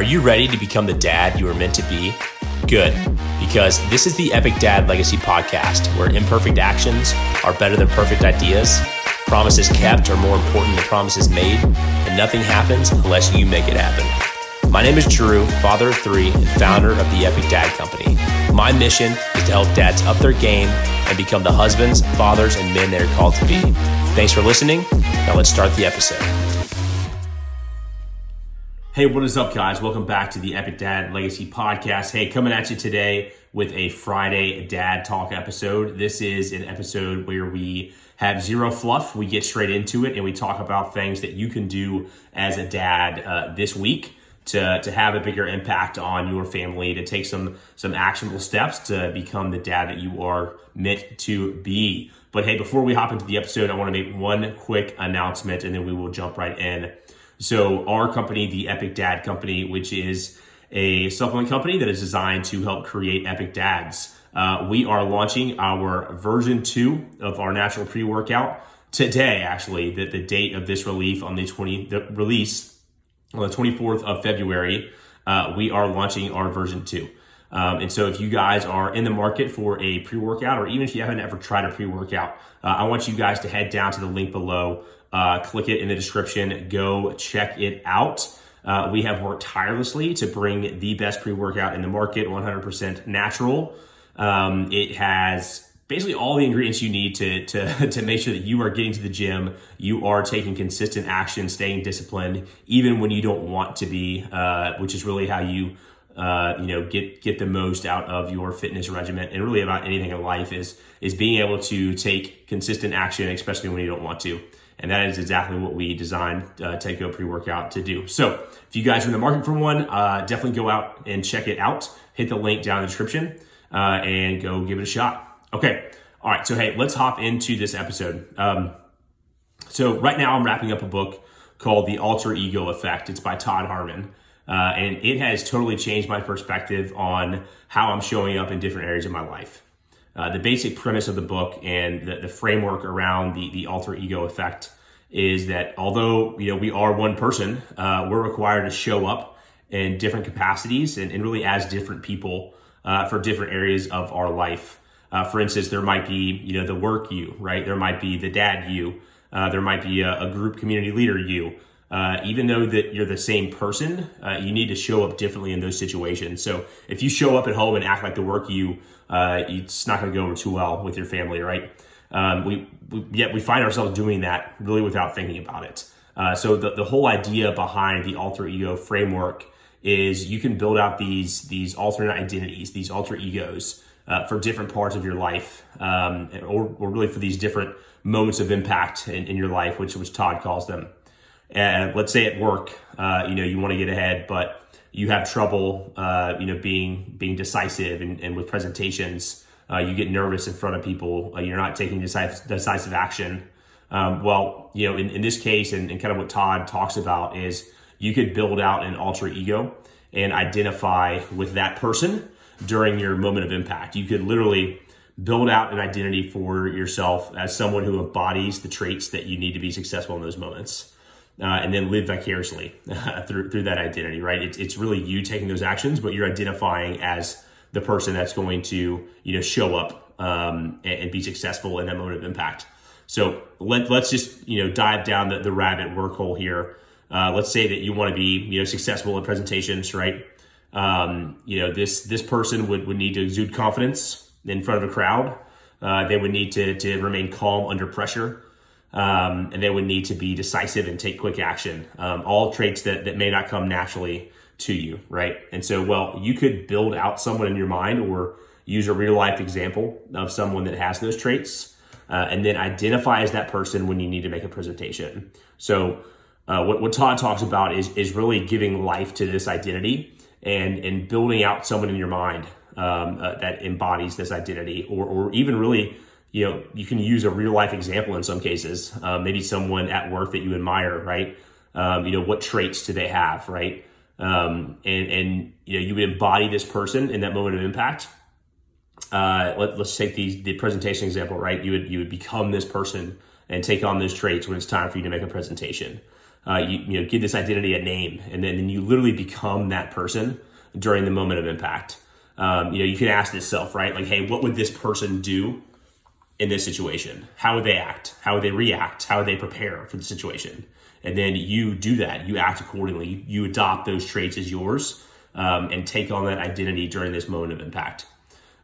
Are you ready to become the dad you were meant to be? Good, because this is the Epic Dad Legacy Podcast, where imperfect actions are better than perfect ideas, promises kept are more important than promises made, and nothing happens unless you make it happen. My name is Drew, father of three and founder of the Epic Dad Company. My mission is to help dads up their game and become the husbands, fathers, and men they're called to be. Thanks for listening. Now let's start the episode. Hey, what is up, guys? Welcome back to the Epic Dad Legacy Podcast. Hey, coming at you today with a Friday Dad Talk episode. This is an episode where we have zero fluff. We get straight into it and we talk about things that you can do as a dad uh, this week to, to have a bigger impact on your family, to take some some actionable steps to become the dad that you are meant to be. But hey, before we hop into the episode, I want to make one quick announcement and then we will jump right in. So, our company, the Epic Dad Company, which is a supplement company that is designed to help create epic dads, uh, we are launching our version two of our natural pre workout today. Actually, the, the date of this relief on the 20 the release on the 24th of February, uh, we are launching our version two. Um, and so, if you guys are in the market for a pre workout, or even if you haven't ever tried a pre workout, uh, I want you guys to head down to the link below, uh, click it in the description, go check it out. Uh, we have worked tirelessly to bring the best pre workout in the market, 100% natural. Um, it has basically all the ingredients you need to, to, to make sure that you are getting to the gym, you are taking consistent action, staying disciplined, even when you don't want to be, uh, which is really how you, uh, you know, get get the most out of your fitness regimen, and really about anything in life is is being able to take consistent action, especially when you don't want to. And that is exactly what we designed uh, TEDCO pre-workout to do. So if you guys are in the market for one, uh, definitely go out and check it out. Hit the link down in the description uh, and go give it a shot. Okay. All right. So, hey, let's hop into this episode. Um, so, right now, I'm wrapping up a book called The Alter Ego Effect. It's by Todd Herman. Uh, and it has totally changed my perspective on how I'm showing up in different areas of my life. Uh, the basic premise of the book and the, the framework around the, the alter ego effect is that although you know we are one person, uh, we're required to show up in different capacities and, and really as different people uh, for different areas of our life. Uh, for instance, there might be, you know, the work you, right? There might be the dad you. Uh, there might be a, a, group community leader you. Uh, even though that you're the same person, uh, you need to show up differently in those situations. So if you show up at home and act like the work you, uh, it's not going to go over too well with your family, right? Um, we, we, yet we find ourselves doing that really without thinking about it. Uh, so the, the whole idea behind the alter ego framework is you can build out these these alternate identities, these alter egos uh, for different parts of your life, um, or, or really for these different moments of impact in, in your life, which which Todd calls them. And let's say at work, uh, you know, you want to get ahead, but you have trouble, uh, you know, being being decisive and, and with presentations. Uh, you get nervous in front of people. Uh, you're not taking decisive, decisive action. Um, well, you know, in, in this case, and, and kind of what Todd talks about is you could build out an alter ego and identify with that person during your moment of impact. You could literally build out an identity for yourself as someone who embodies the traits that you need to be successful in those moments. Uh, and then live vicariously through through that identity, right? It's, it's really you taking those actions, but you're identifying as the person that's going to you know show up um, and, and, be successful in that moment of impact. So let, let's just you know dive down the, the rabbit work hole here. Uh, let's say that you want to be you know successful in presentations, right? Um, you know, this this person would, would need to exude confidence in front of a crowd. Uh, they would need to, to remain calm under pressure. Um, and they would need to be decisive and take quick action. Um, all traits that, that may not come naturally to you, right? And so, well, you could build out someone in your mind or use a real life example of someone that has those traits uh, and then identify as that person when you need to make a presentation. So, uh, what, what Todd talks about is, is really giving life to this identity and and building out someone in your mind um, uh, that embodies this identity, or or even really, you know, you can use a real life example in some cases. Uh, maybe someone at work that you admire, right? Um, you know, what traits do they have, right? Um, and and you know, you would embody this person in that moment of impact. Uh, let, us take the the presentation example, right? You would you would become this person and take on those traits when it's time for you to make a presentation. Uh, you, you know, give this identity a name, and then and you literally become that person during the moment of impact. Um, you know, you can ask yourself, right? Like, hey, what would this person do in this situation? How would they act? How would they react? How would they prepare for the situation? And then you do that. You act accordingly. You adopt those traits as yours um, and take on that identity during this moment of impact.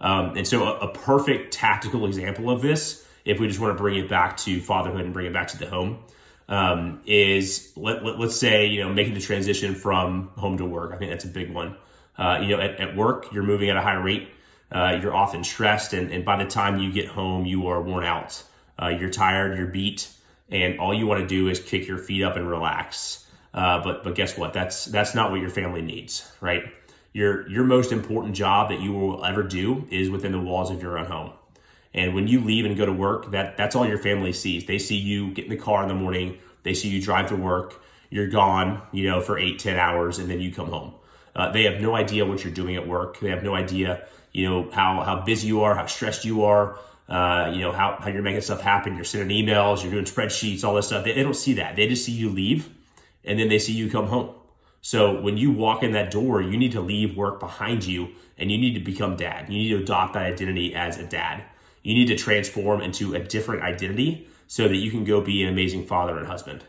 Um, and so, a, a, perfect tactical example of this, if we just want to bring it back to fatherhood and bring it back to the home, um, is let, let, us say you know making the transition from home to work. I think that's a big one. Uh, you know, at, at, work, you're moving at a high rate. Uh, you're often stressed, and, and, by the time you get home, you are worn out. Uh, you're tired, you're beat, and all you want to do is kick your feet up and relax. Uh, but but guess what? That's that's not what your family needs, right? Your your most important job that you will ever do is within the walls of your own home. And when you leave and go to work, that that's all your family sees. They see you get in the car in the morning. They see you drive to work. You're gone, you know, for eight, ten hours, and then you come home. Uh, they have no idea what you're doing at work. They have no idea, you know, how how busy you are, how stressed you are. Uh, you know how, how you're making stuff happen. You're sending emails. You're doing spreadsheets, all this stuff. They, they don't see that. They just see you leave, and then they see you come home. So when you walk in that door, you need to leave work behind you, and you need to become dad. You need to adopt that identity as a dad you need to transform into a different identity so that you can go be an amazing father and husband.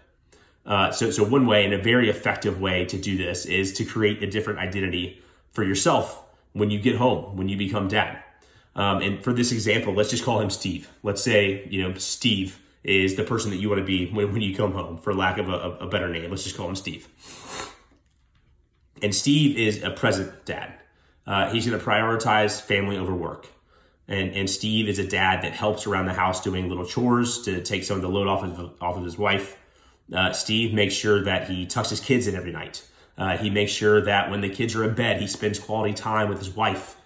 Uh, so, so one way and a very effective way to do this is to create a different identity for yourself when you get home, when you become dad. Um, and for this example, let's just call him Steve. Let's say, you know, Steve is the person that you want to be when, when you come home, for lack of a, a better name. Let's just call him Steve. And Steve is a present dad. Uh, he's going to prioritize family over work. And, and Steve is a dad that helps around the house doing little chores to take some of the load off of, off of his wife. Uh, Steve makes sure that he tucks his kids in every night. Uh, he makes sure that when the kids are in bed, he spends quality time with his wife.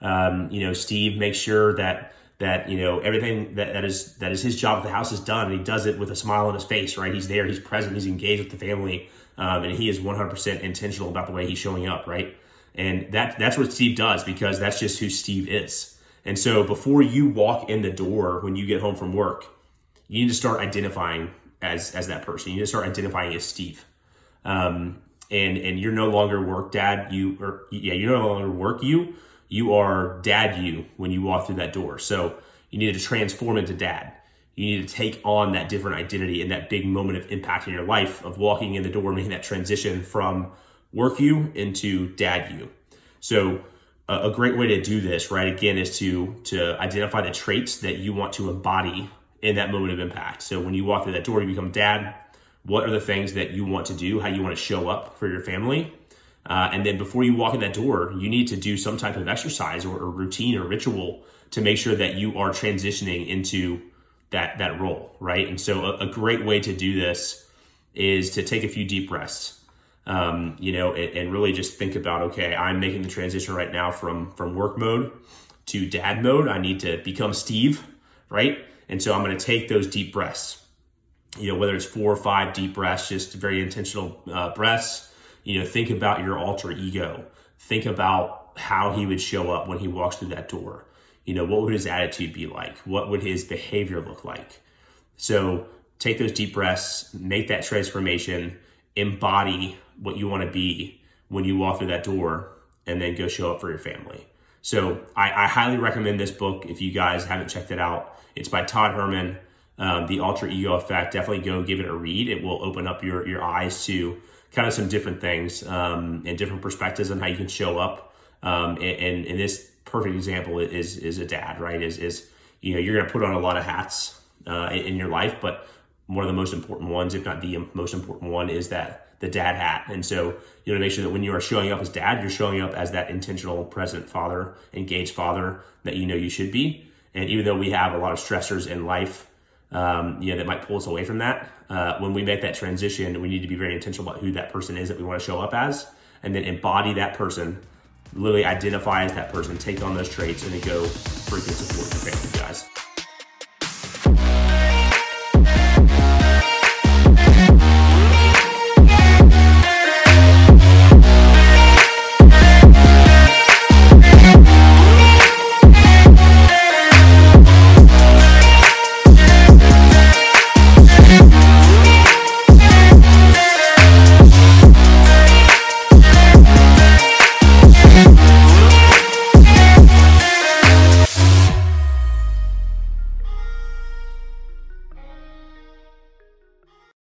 Um, you know, Steve makes sure that that you know everything that, that is that is his job at the house is done, and he does it with a smile on his face. Right? He's there. He's present. He's engaged with the family, um, and he is 100% intentional about the way he's showing up. Right? And that that's what Steve does because that's just who Steve is. And so before you walk in the door when you get home from work, you need to start identifying as as that person. You just start identifying as Steve. Um, and and you're no longer work dad. You or yeah, you're no longer work you. You are dad you when you walk through that door. So you need to transform into dad. You need to take on that different identity in that big moment of impact in your life of walking in the door, making that transition from work you into dad you. So a, great way to do this, right? Again, is to to identify the traits that you want to embody in that moment of impact. So when you walk through that door, you become dad. What are the things that you want to do? How you want to show up for your family? Uh, and then before you walk in that door, you need to do some type of exercise or, or routine or ritual to make sure that you are transitioning into that that role, right? And so a, a great way to do this is to take a few deep breaths um, you know, and, and, really just think about, okay, I'm making the transition right now from from work mode to dad mode. I need to become Steve, right? And so I'm going to take those deep breaths. You know, whether it's four or five deep breaths, just very intentional uh, breaths. You know, think about your alter ego. Think about how he would show up when he walks through that door. You know, what would his attitude be like? What would his behavior look like? So take those deep breaths, make that transformation, embody what you want to be when you walk through that door and then go show up for your family. So I, I highly recommend this book if you guys haven't checked it out. It's by Todd Herman, um, The Alter Ego Effect. Definitely go give it a read. It will open up your, your eyes to kind of some different things um, and different perspectives on how you can show up. Um, and, and, this perfect example is is a dad, right? Is is you know you're going to put on a lot of hats uh, in your life, but one of the most important ones, if not the most important one, is that the dad hat. And so you want to make sure that when you are showing up as dad, you're showing up as that intentional, present father, engaged father that you know you should be. And even though we have a lot of stressors in life, um, you know, that might pull us away from that. Uh, when we make that transition, we need to be very intentional about who that person is that we want to show up as, and then embody that person, literally identify as that person, take on those traits, and then go freaking support your family, guys.